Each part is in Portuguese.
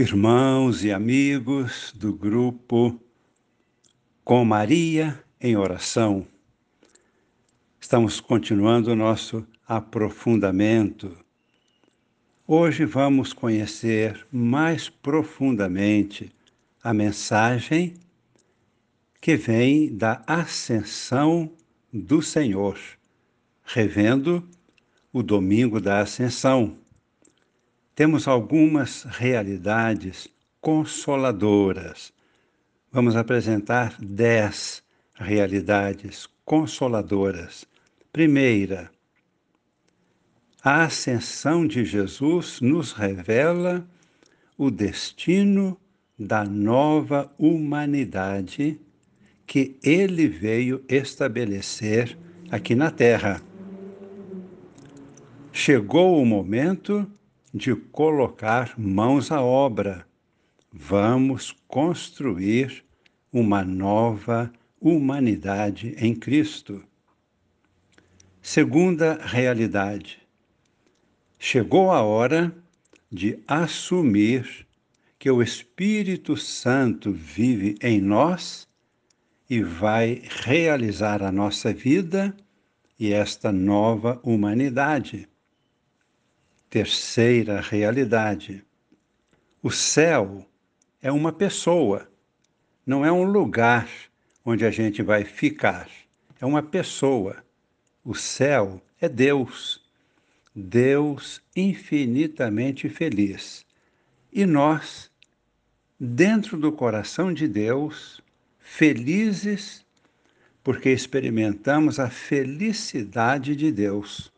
Irmãos e amigos do grupo Com Maria em Oração, estamos continuando o nosso aprofundamento. Hoje vamos conhecer mais profundamente a mensagem que vem da ascensão do Senhor, revendo o domingo da ascensão temos algumas realidades consoladoras. Vamos apresentar dez realidades consoladoras. Primeira, a ascensão de Jesus nos revela o destino da nova humanidade que ele veio estabelecer aqui na Terra. Chegou o momento de colocar mãos à obra. Vamos construir uma nova humanidade em Cristo. Segunda realidade. Chegou a hora de assumir que o Espírito Santo vive em nós e vai realizar a nossa vida e esta nova humanidade. Terceira realidade. O céu é uma pessoa, não é um lugar onde a gente vai ficar. É uma pessoa. O céu é Deus. Deus infinitamente feliz. E nós, dentro do coração de Deus, felizes porque experimentamos a felicidade de Deus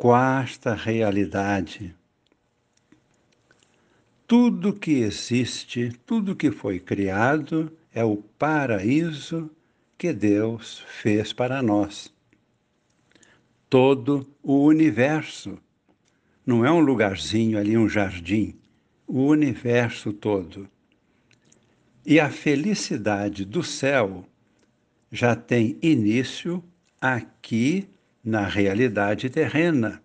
quarta realidade. Tudo que existe, tudo que foi criado é o paraíso que Deus fez para nós. Todo o universo. Não é um lugarzinho ali, um jardim. O universo todo. E a felicidade do céu já tem início aqui na realidade terrena,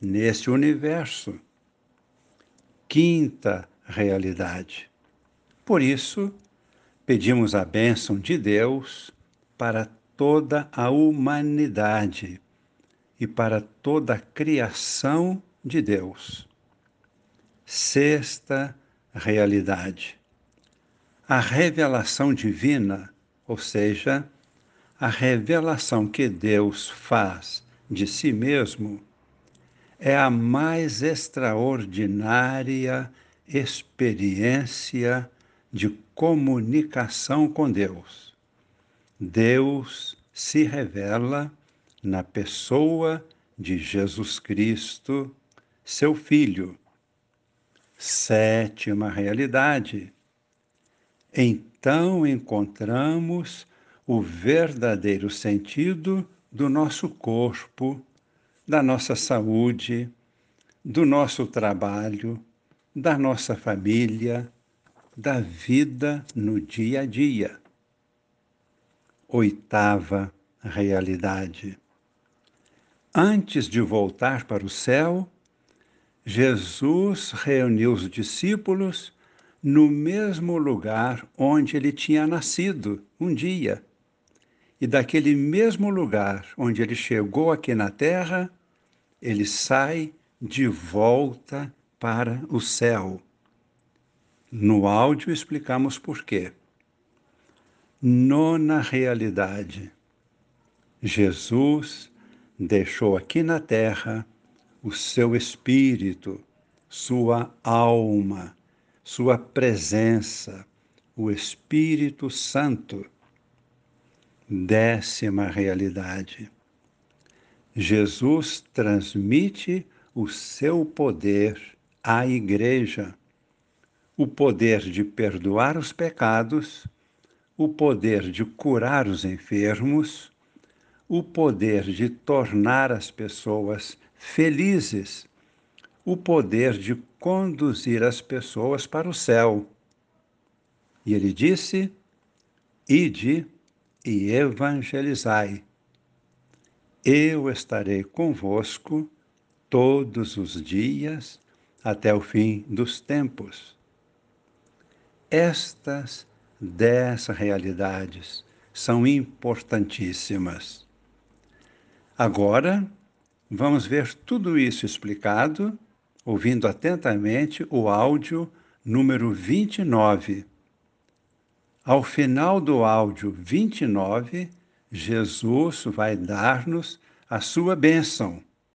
nesse universo. Quinta realidade. Por isso, pedimos a bênção de Deus para toda a humanidade e para toda a criação de Deus. Sexta realidade. A revelação divina, ou seja, a revelação que Deus faz de si mesmo é a mais extraordinária experiência de comunicação com Deus. Deus se revela na pessoa de Jesus Cristo, seu Filho. Sétima realidade. Então encontramos o verdadeiro sentido do nosso corpo, da nossa saúde, do nosso trabalho, da nossa família, da vida no dia a dia. Oitava realidade. Antes de voltar para o céu, Jesus reuniu os discípulos no mesmo lugar onde ele tinha nascido um dia e daquele mesmo lugar onde ele chegou aqui na terra, ele sai de volta para o céu. No áudio explicamos por quê. Nona realidade. Jesus deixou aqui na terra o seu espírito, sua alma, sua presença, o Espírito Santo Décima realidade. Jesus transmite o seu poder à Igreja, o poder de perdoar os pecados, o poder de curar os enfermos, o poder de tornar as pessoas felizes, o poder de conduzir as pessoas para o céu. E ele disse: Ide e evangelizai. Eu estarei convosco todos os dias até o fim dos tempos. Estas dez realidades são importantíssimas. Agora, vamos ver tudo isso explicado, ouvindo atentamente o áudio número 29. Ao final do áudio 29, Jesus vai dar-nos a sua bênção